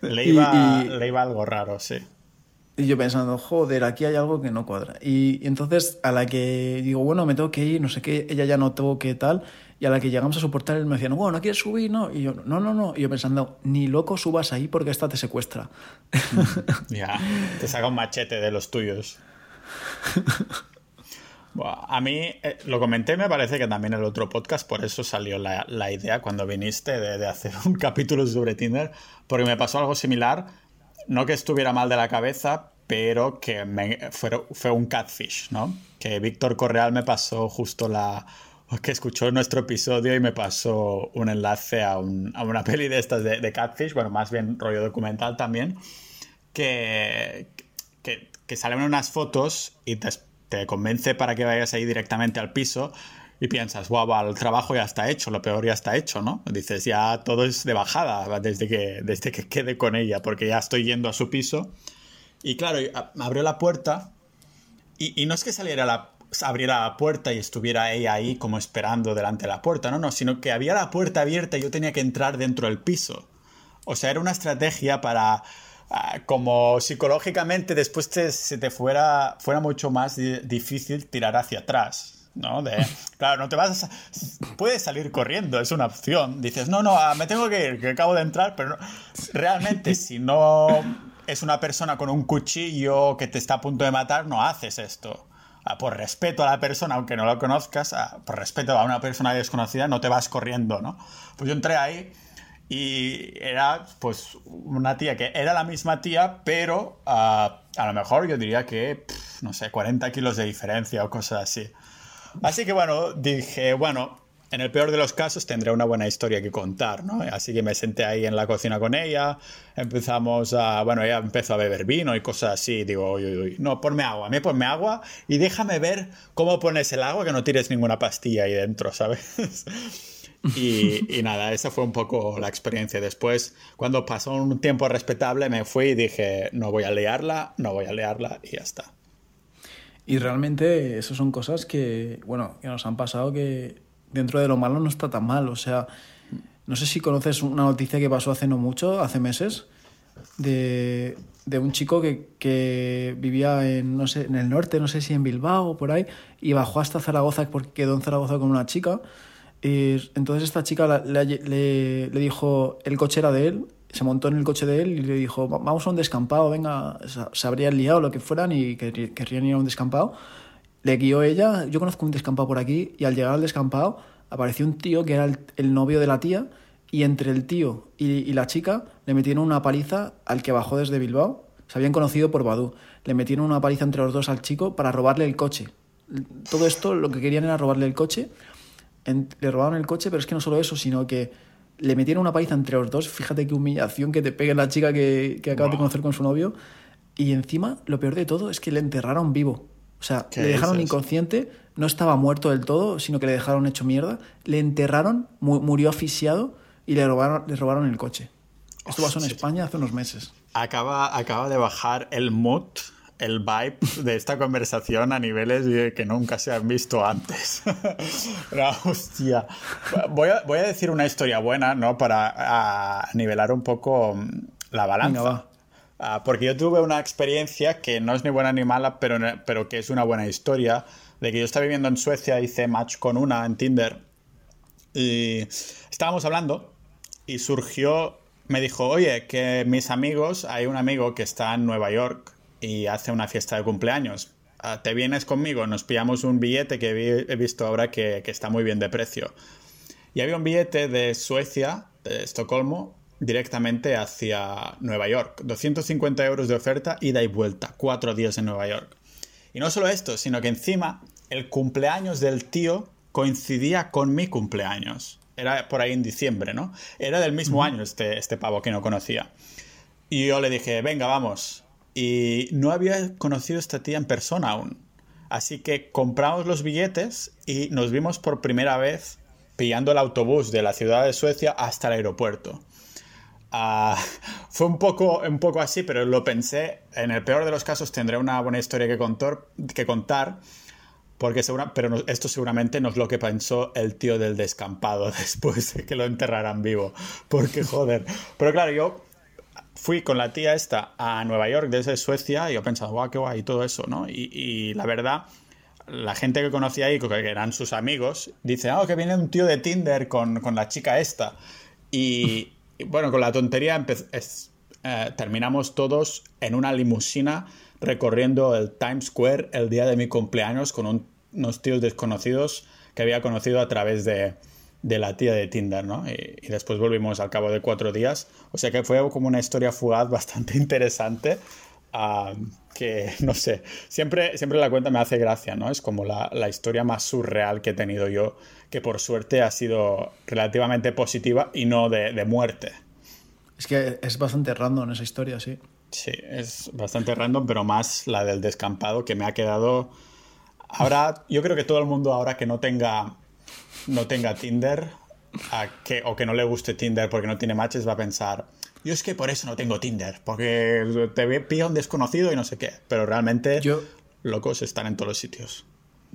Le iba, le iba algo raro, sí. Y yo pensando, joder, aquí hay algo que no cuadra. Y, y entonces a la que digo, bueno, me tengo que ir, no sé qué, ella ya notó qué tal. Y a la que llegamos a su portal, él me decía, no, ¿no quieres subir? No. Y yo, no, no, no. Y yo pensando, ni loco subas ahí porque esta te secuestra. Ya, te saca un machete de los tuyos. A mí, eh, lo comenté, me parece que también el otro podcast, por eso salió la, la idea cuando viniste de, de hacer un capítulo sobre Tinder, porque me pasó algo similar, no que estuviera mal de la cabeza, pero que me, fue, fue un catfish, ¿no? Que Víctor Correal me pasó justo la... que escuchó nuestro episodio y me pasó un enlace a, un- a una peli de estas de, catfish, bueno, más bien rollo documental también, que, que, que salen unas fotos y te, convence para que vayas ahí directamente al piso y piensas, guau, va, el trabajo ya está hecho, lo peor ya está hecho, ¿no? Dices, ya todo es de bajada desde que, desde que quede con ella, porque ya estoy yendo a su piso. Y claro, abrió la puerta y, y no es que saliera la, abriera la puerta y estuviera ella ahí como esperando delante de la puerta, no, no, sino que había la puerta abierta y yo tenía que entrar dentro del piso. O sea, era una estrategia para, ah, como psicológicamente después te- se te fuera, fuera mucho más di- difícil tirar hacia atrás. ¿no? De, claro, no te vas a... Puedes salir corriendo, es una opción. Dices, no, no, ah, me tengo que ir, que acabo de entrar, pero no- realmente si no es una persona con un cuchillo que te está a punto de matar, no haces esto. Por respeto a la persona, aunque no la conozcas, por respeto a una persona desconocida, no te vas corriendo, ¿no? Pues yo entré ahí y era pues una tía que era la misma tía, pero a lo mejor yo diría que, no sé, 40 kilos de diferencia o cosas así. Así que bueno, dije, bueno, en el peor de los casos tendré una buena historia que contar, ¿no? Así que me senté ahí en la cocina con ella, empezamos a, bueno, ella empezó a beber vino y cosas así, digo, uy, uy, uy, no, ponme agua, mí ponme agua y déjame ver cómo pones el agua, que no tires ninguna pastilla ahí dentro, ¿sabes? Y, y nada, esa fue un poco la experiencia. Después, cuando pasó un tiempo respetable, me fui y dije, no voy a liarla, no voy a liarla y ya está. Y realmente eso son cosas que, bueno, que nos han pasado que dentro de lo malo no está tan mal. O sea, no sé si conoces una noticia que pasó hace no mucho, hace meses, de, de un chico que, que vivía en, no sé, en el norte, no sé si en Bilbao o por ahí, y bajó hasta Zaragoza porque quedó en Zaragoza con una chica. Y entonces esta chica le, le- dijo, el coche era de él, se montó en el coche de él y le dijo, "Va- vamos a un descampado, venga, se, habrían liado lo que fueran y querrí- querrían ir a un descampado. Le guió ella, yo conozco un descampado por aquí, y al llegar al descampado apareció un tío que era el, el novio de la tía, y entre el tío y, y la chica le metieron una paliza al que bajó desde Bilbao. Se habían conocido por Badú. Le metieron una paliza entre los dos al chico para robarle el coche. Todo esto lo que querían era robarle el coche. En- le robaron el coche, pero es que no solo eso, sino que le metieron una paliza entre los dos. Fíjate qué humillación que te pegue la chica que, que acabas de conocer con su novio. Y encima, lo peor de todo es que le enterraron vivo. O sea, le dejaron inconsciente, no estaba muerto del todo, sino que le dejaron hecho mierda. Le enterraron, murió asfixiado y le robaron, le robaron el coche. Esto pasó en España hace unos meses. Acaba, acaba de bajar el mood, el vibe de esta conversación a niveles que nunca se han visto antes. hostia. Voy a, voy a, decir una historia buena, ¿no? Para nivelar un poco mm, la balanza. Ah, porque yo tuve una experiencia que no es ni buena ni mala, pero, pero que es una buena historia. De que yo estaba viviendo en Suecia, hice match con una en Tinder. Y estábamos hablando y surgió, me dijo, oye, que mis amigos, hay un amigo que está en Nueva York y hace una fiesta de cumpleaños. Ah, ¿Te vienes conmigo? Nos pillamos un billete que he visto ahora que, que está muy bien de precio. Y había un billete de Suecia, de Estocolmo, directamente hacia Nueva York. 250 euros de oferta, ida y vuelta, cuatro días en Nueva York. Y no solo esto, sino que encima el cumpleaños del tío coincidía con mi cumpleaños. Era por ahí en diciembre, ¿no? Era del mismo año este, este pavo que no conocía. Y yo le dije, venga, vamos. Y no había conocido a esta tía en persona aún. Así que compramos los billetes y nos vimos por primera vez pillando el autobús de la ciudad de Suecia hasta el aeropuerto. Ah, fue un poco, un poco así, pero lo pensé. En el peor de los casos tendré una buena historia que, contar, que contar porque pero esto seguramente no es lo que pensó el tío del descampado después de que lo enterraran vivo. Porque joder. Pero claro, yo fui con la tía esta a Nueva York desde Suecia y yo pensaba, guau, qué guay, y todo eso, ¿no? Y, la verdad, la gente que conocía ahí, que eran sus amigos, dice, oh, que viene un tío de Tinder con, con la chica esta. Y, bueno, con la tontería eh, terminamos todos en una limusina recorriendo el Times Square el día de mi cumpleaños con unos tíos desconocidos que había conocido a través de, la tía de Tinder, ¿no? Y, después volvimos al cabo de cuatro días. O sea que fue como una historia fugaz bastante interesante. Que no sé, siempre, siempre la cuenta me hace gracia, ¿no? Es como la, la, historia más surreal que he tenido yo, que por suerte ha sido relativamente positiva y no de, de muerte. Es que es bastante random esa historia, sí. Sí, es bastante random, pero más la del descampado que me ha quedado. Ahora, yo creo que todo el mundo ahora que no tenga, no tenga Tinder que, o que no le guste Tinder porque no tiene matches va a pensar, yo es que por eso no tengo Tinder, porque te pilla un desconocido y no sé qué, pero realmente yo, locos están en todos los sitios.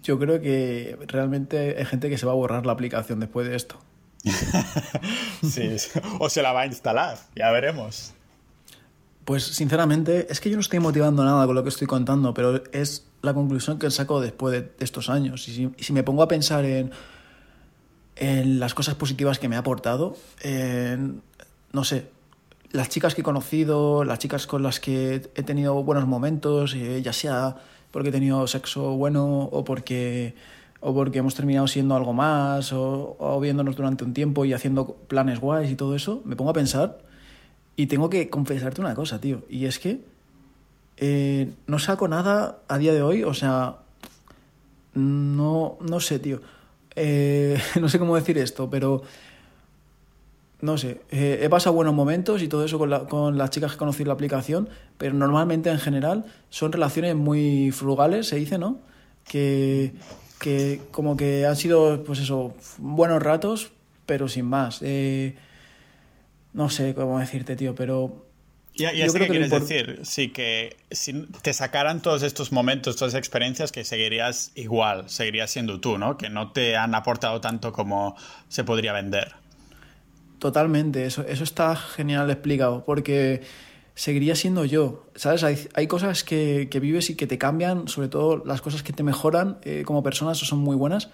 Yo creo que realmente hay gente que se va a borrar la aplicación después de esto. sí, o se la va a instalar, ya veremos. Pues sinceramente, es que yo no estoy motivando nada con lo que estoy contando, pero es la conclusión que saco después de estos años. Y si, me pongo a pensar en, en las cosas positivas que me ha aportado, en, no sé, las chicas que he conocido, las chicas con las que he tenido buenos momentos, eh, ya sea porque he tenido sexo bueno o porque, o porque hemos terminado siendo algo más, o, viéndonos durante un tiempo y haciendo planes guays y todo eso, me pongo a pensar y tengo que confesarte una cosa, tío. Y es que eh, no saco nada a día de hoy. O sea, no, no sé, tío. Eh, no sé cómo decir esto, pero... No sé, eh, he pasado buenos momentos y todo eso con, con las chicas que conocí la aplicación, pero normalmente en general son relaciones muy frugales, se dice, ¿no? Que, que como que han sido, pues eso, buenos ratos, pero sin más. Eh, no sé cómo decirte, tío, pero... Ya, ya sé qué quieres decir. Sí, que si te sacaran todos estos momentos, todas esas experiencias, que seguirías igual, seguirías siendo tú, ¿no? Que no te han aportado tanto como se podría vender. Totalmente, eso, eso está genial explicado, porque seguiría siendo yo, ¿sabes? Hay, hay cosas que, que, vives y que te cambian, sobre todo las cosas que te mejoran eh, como persona, eso son muy buenas,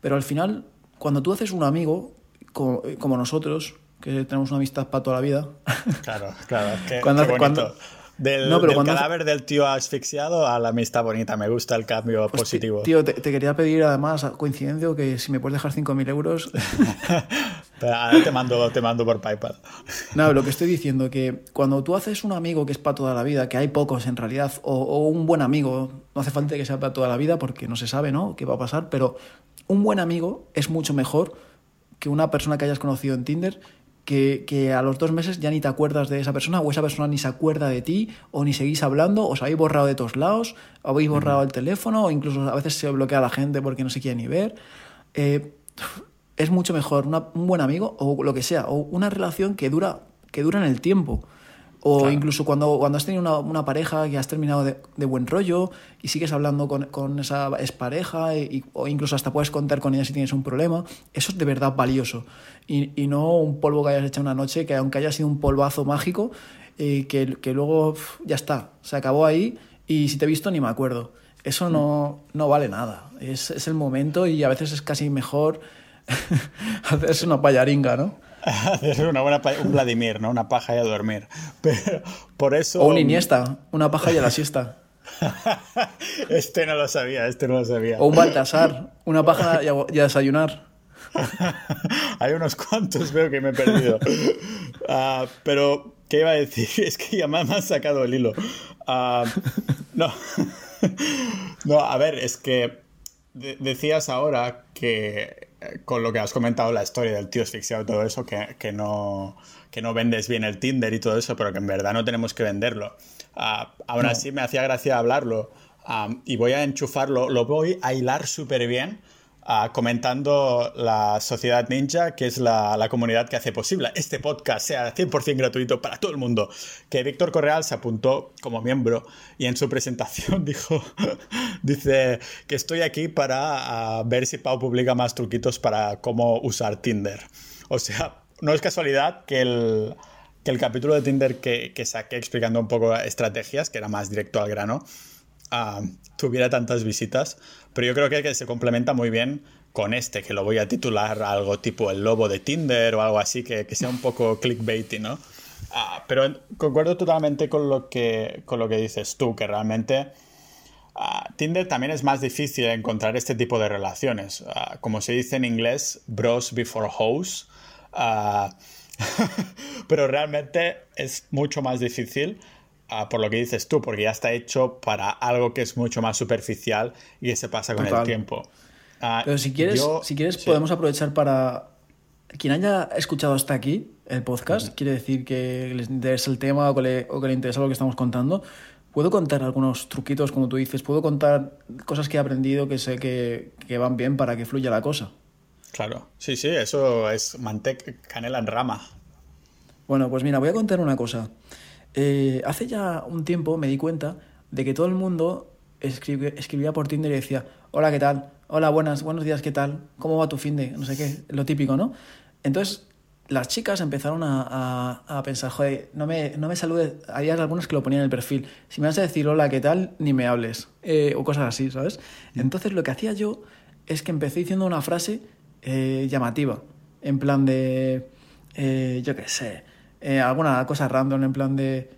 pero al final, cuando tú haces un amigo, como, como nosotros, que tenemos una amistad para toda la vida. Claro, claro. Qué, cuando, Cuando, del, cadáver del tío asfixiado a la amistad bonita. Me gusta el cambio pues positivo. Tío, te, quería pedir además, coincidencia, que si me puedes dejar 5.000 euros. te mando, te mando por PayPal. No, lo que estoy diciendo, que cuando tú haces un amigo que es para toda la vida, que hay pocos en realidad, o, o un buen amigo, no hace falta que sea para toda la vida porque no se sabe, ¿no? ¿Qué va a pasar? Pero un buen amigo es mucho mejor que una persona que hayas conocido en Tinder que, a los dos meses ya ni te acuerdas de esa persona o esa persona ni se acuerda de ti o ni seguís hablando, os habéis borrado de todos lados, o habéis borrado el teléfono o incluso a veces se bloquea la gente porque no se quiere ni ver. Eh, es mucho mejor un buen amigo o lo que sea, o una relación que dura, que dura en el tiempo. O incluso cuando, cuando has tenido una, una, pareja que has terminado de, de, buen rollo y sigues hablando con, con esa expareja y, o incluso hasta puedes contar con ella si tienes un problema, eso es de verdad valioso. Y, y no un polvo que hayas hecho una noche, que aunque haya sido un polvazo mágico, eh, que, que, luego ya está, se acabó ahí y si te he visto ni me acuerdo. Eso no, no vale nada. Es, es el momento y a veces es casi mejor hacerse una payaringa, ¿no? Hacer una buena un Vladimir, ¿no? Una paja y a dormir. Pero por eso. O un Iniesta, una paja y a la siesta. este no lo sabía, este no lo sabía. O un Baltasar, una paja y a, desayunar. Hay unos cuantos, veo que me he perdido. Uh, pero, ¿qué iba a decir? Es que ya me han sacado el hilo. Uh, no. no, a ver, es que decías ahora que con lo que has comentado, la historia del tío asfixiado y todo eso, que, que, no, que no vendes bien el Tinder y todo eso, pero que en verdad no tenemos que venderlo. Uh, aún así me hacía gracia hablarlo y voy a enchufarlo, lo voy a hilar súper bien comentando la Sociedad Ninja, que es la, la, comunidad que hace posible este podcast sea 100% gratuito para todo el mundo. Que Víctor Correal se apuntó como miembro y en su presentación dijo, dice que estoy aquí para ver si Pau publica más truquitos para cómo usar Tinder. O sea, no es casualidad que el, que el capítulo de Tinder que, que saqué explicando un poco estrategias, que era más directo al grano, tuviera tantas visitas, pero yo creo que, se complementa muy bien con este, que lo voy a titular algo tipo el lobo de Tinder o algo así, que, sea un poco clickbaity, ¿no? Ah, pero concuerdo totalmente con lo que, con lo que dices tú, que realmente ah, Tinder también es más difícil encontrar este tipo de relaciones. Ah, como se dice en inglés, bros before hoes. pero realmente es mucho más difícil por lo que dices tú, porque ya está hecho para algo que es mucho más superficial y que se pasa con el tiempo. Ah, Pero si quieres, si quieres podemos aprovechar para... Quien haya escuchado hasta aquí el podcast, quiere decir que les interesa el tema o que, le, o que le interesa lo que estamos contando, puedo contar algunos truquitos, como tú dices, puedo contar cosas que he aprendido que sé que, que van bien para que fluya la cosa. Claro, sí, sí, eso es manteca, canela en rama. Bueno, pues mira, voy a contar una cosa. Eh, hace ya un tiempo me di cuenta de que todo el mundo escribía por Tinder y decía, hola, ¿qué tal? Hola, buenas, buenos días, ¿qué tal? ¿Cómo va tu fin de? No sé qué, lo típico, ¿no? Entonces, las chicas empezaron a, a, pensar, joder, no me, no me saludes. Había algunas que lo ponían en el perfil. Si me vas a decir hola, ¿qué tal? Ni me hables. Eh, o cosas así, ¿sabes? Mm. Entonces, lo que hacía yo es que empecé diciendo una frase eh, llamativa. En plan de, yo qué sé, eh, alguna cosa random en plan de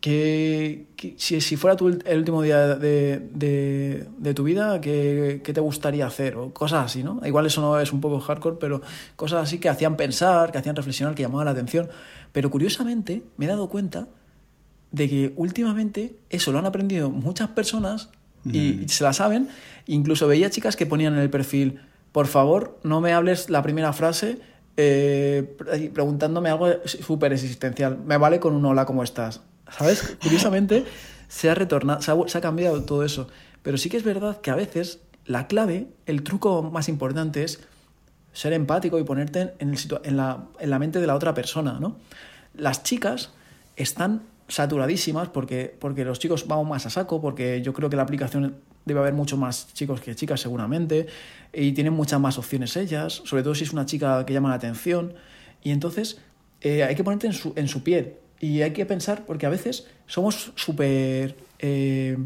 que, si, si, fuera tu, el último día de, de, de tu vida, ¿qué, ¿qué, te gustaría hacer? O cosas así, ¿no? Igual eso no es un poco hardcore, pero cosas así que hacían pensar, que hacían reflexionar, que llamaban la atención. Pero curiosamente me he dado cuenta de que últimamente eso lo han aprendido muchas personas y se la saben. Incluso veía chicas que ponían en el perfil, por favor, no me hables la primera frase eh, preguntándome algo súper existencial. Me vale con un hola, ¿cómo estás? ¿Sabes? Curiosamente se ha retornado, se ha, cambiado todo eso. Pero sí que es verdad que a veces la clave, el truco más importante es ser empático y ponerte en, el en, la, en la mente de la otra persona, ¿no? Las chicas están saturadísimas porque, porque los chicos vamos más a saco, porque yo creo que la aplicación debe haber mucho más chicos que chicas seguramente, y tienen muchas más opciones ellas, sobre todo si es una chica que llama la atención, y entonces eh, hay que ponerte en su, en su piel, y hay que pensar, porque a veces somos súper eh,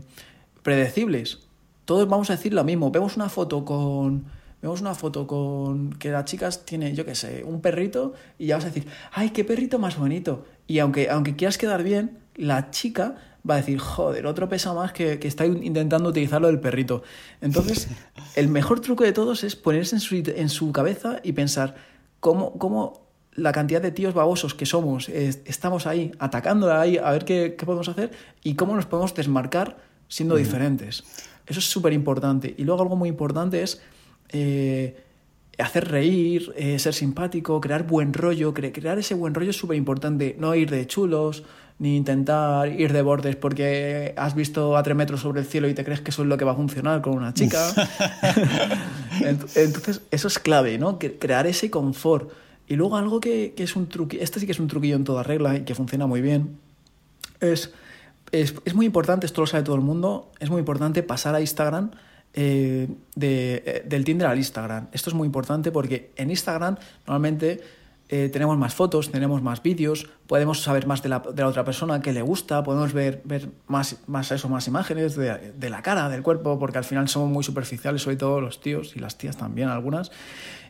predecibles, todos vamos a decir lo mismo, vemos una foto con... Vemos una foto con que la chica tiene, yo qué sé, un perrito y ya vas a decir, ¡ay, qué perrito más bonito! Y aunque, aunque quieras quedar bien, la chica va a decir, joder, otro pesa más que, que está intentando utilizarlo del perrito. Entonces, el mejor truco de todos es ponerse en su, en su cabeza y pensar cómo, cómo la cantidad de tíos babosos que somos, estamos ahí atacando ahí a ver qué, qué, podemos hacer y cómo nos podemos desmarcar siendo diferentes. Eso es súper importante. Y luego algo muy importante es, eh, hacer reír, eh, ser simpático, crear buen rollo. crear ese buen rollo es súper importante. No ir de chulos, ni intentar ir de bordes porque has visto a tres metros sobre el cielo y te crees que eso es lo que va a funcionar con una chica. Entonces, eso es clave, ¿no? Crear ese confort. Y luego algo que, es un truquillo, este sí que es un truquillo en toda regla y que funciona muy bien, es, es, es muy importante, esto lo sabe todo el mundo, es muy importante pasar a Instagram eh, de, eh, del Tinder al Instagram. Esto es muy importante porque en Instagram normalmente eh, tenemos más fotos, tenemos más vídeos, podemos saber más de la, de la, otra persona que le gusta, podemos ver, ver más, más eso, más imágenes de, de, la cara, del cuerpo, porque al final somos muy superficiales, sobre todo los tíos y las tías también, algunas.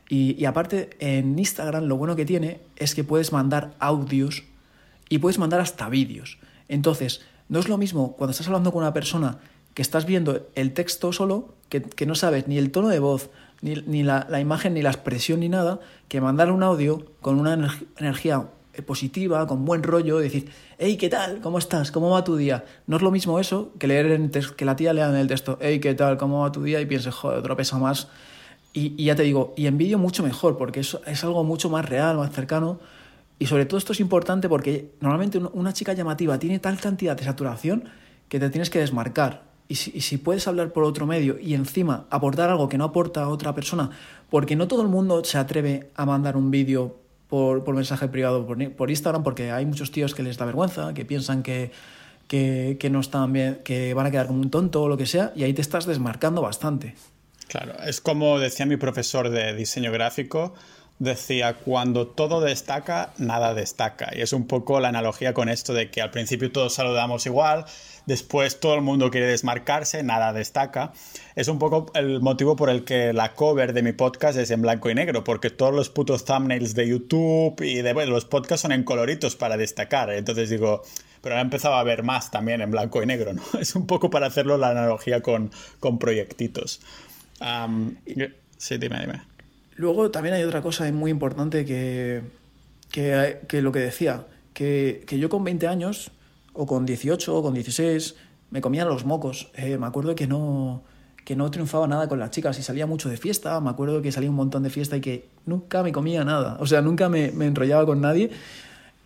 Y, y aparte, en Instagram lo bueno que tiene es que puedes mandar audios y puedes mandar hasta vídeos. Entonces, no es lo mismo cuando estás hablando con una persona que estás viendo el texto solo, que, que no sabes ni el tono de voz, ni, ni la, la, imagen, ni la expresión, ni nada, que mandar un audio con una energía positiva, con buen rollo, decir, hey, ¿qué tal? ¿Cómo estás? ¿Cómo va tu día? No es lo mismo eso que leer en que la tía lea en el texto, hey, ¿qué tal? ¿Cómo va tu día? Y piense, joder, otro pesa más. Y, y, ya te digo, y en vídeo mucho mejor, porque es, es algo mucho más real, más cercano. Y sobre todo esto es importante porque normalmente una chica llamativa tiene tal cantidad de saturación que te tienes que desmarcar. Y si, puedes hablar por otro medio y encima aportar algo que no aporta a otra persona, porque no todo el mundo se atreve a mandar un vídeo por, por, mensaje privado por, por, Instagram, porque hay muchos tíos que les da vergüenza, que piensan que, que, que, no están bien, que van a quedar como un tonto o lo que sea, y ahí te estás desmarcando bastante. Claro, es como decía mi profesor de diseño gráfico, decía, cuando todo destaca, nada destaca. Y es un poco la analogía con esto de que al principio todos saludamos igual, después todo el mundo quiere desmarcarse, nada destaca. Es un poco el motivo por el que la cover de mi podcast es en blanco y negro, porque todos los putos thumbnails de YouTube y de los podcasts son en coloritos para destacar. Entonces digo, pero he empezado a ver más también en blanco y negro, ¿no? Es un poco para hacerlo la analogía con, con proyectitos. sí, dime, dime. Luego también hay otra cosa muy importante que, que, que lo que decía, que, que, yo con 20 años, o con 18, o con 16, me comía los mocos. Eh, me acuerdo que no, que no triunfaba nada con las chicas y salía mucho de fiesta. Me acuerdo que salía un montón de fiesta y que nunca me comía nada. O sea, nunca me, me enrollaba con nadie.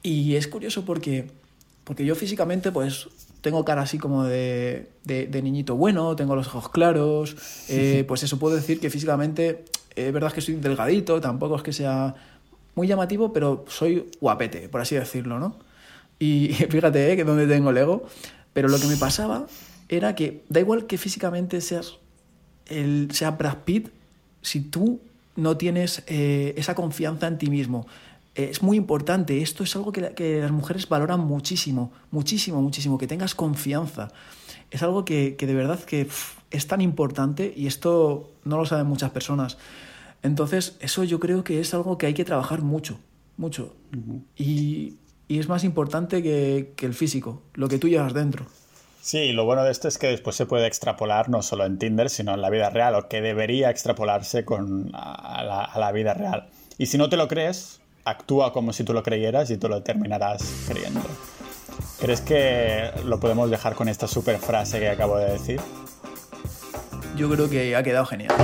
Y es curioso porque, porque yo físicamente, pues, tengo cara así como de, de, de niñito bueno, tengo los ojos claros. Eh, pues eso puedo decir que físicamente es verdad que soy delgadito, tampoco es que sea muy llamativo, pero soy guapete, por así decirlo, ¿no? Y fíjate, ¿eh? que donde tengo el ego. Pero lo que me pasaba era que da igual que físicamente seas el, sea Brad Pitt, si tú no tienes eh, esa confianza en ti mismo. Eh, es muy importante, esto es algo que, que, las mujeres valoran muchísimo, muchísimo, muchísimo, que tengas confianza. Es algo que, que de verdad que pff, es tan importante y esto no lo saben muchas personas. Entonces, eso yo creo que es algo que hay que trabajar mucho, mucho. Uh -huh. y, y, es más importante que, que, el físico, lo que tú llevas dentro. Sí, lo bueno de esto es que después se puede extrapolar no solo en Tinder, sino en la vida real, o que debería extrapolarse con, a, la, a la vida real. Y si no te lo crees, actúa como si tú lo creyeras y tú lo terminarás creyendo. ¿Crees que lo podemos dejar con esta super frase que acabo de decir? Yo creo que ha quedado genial.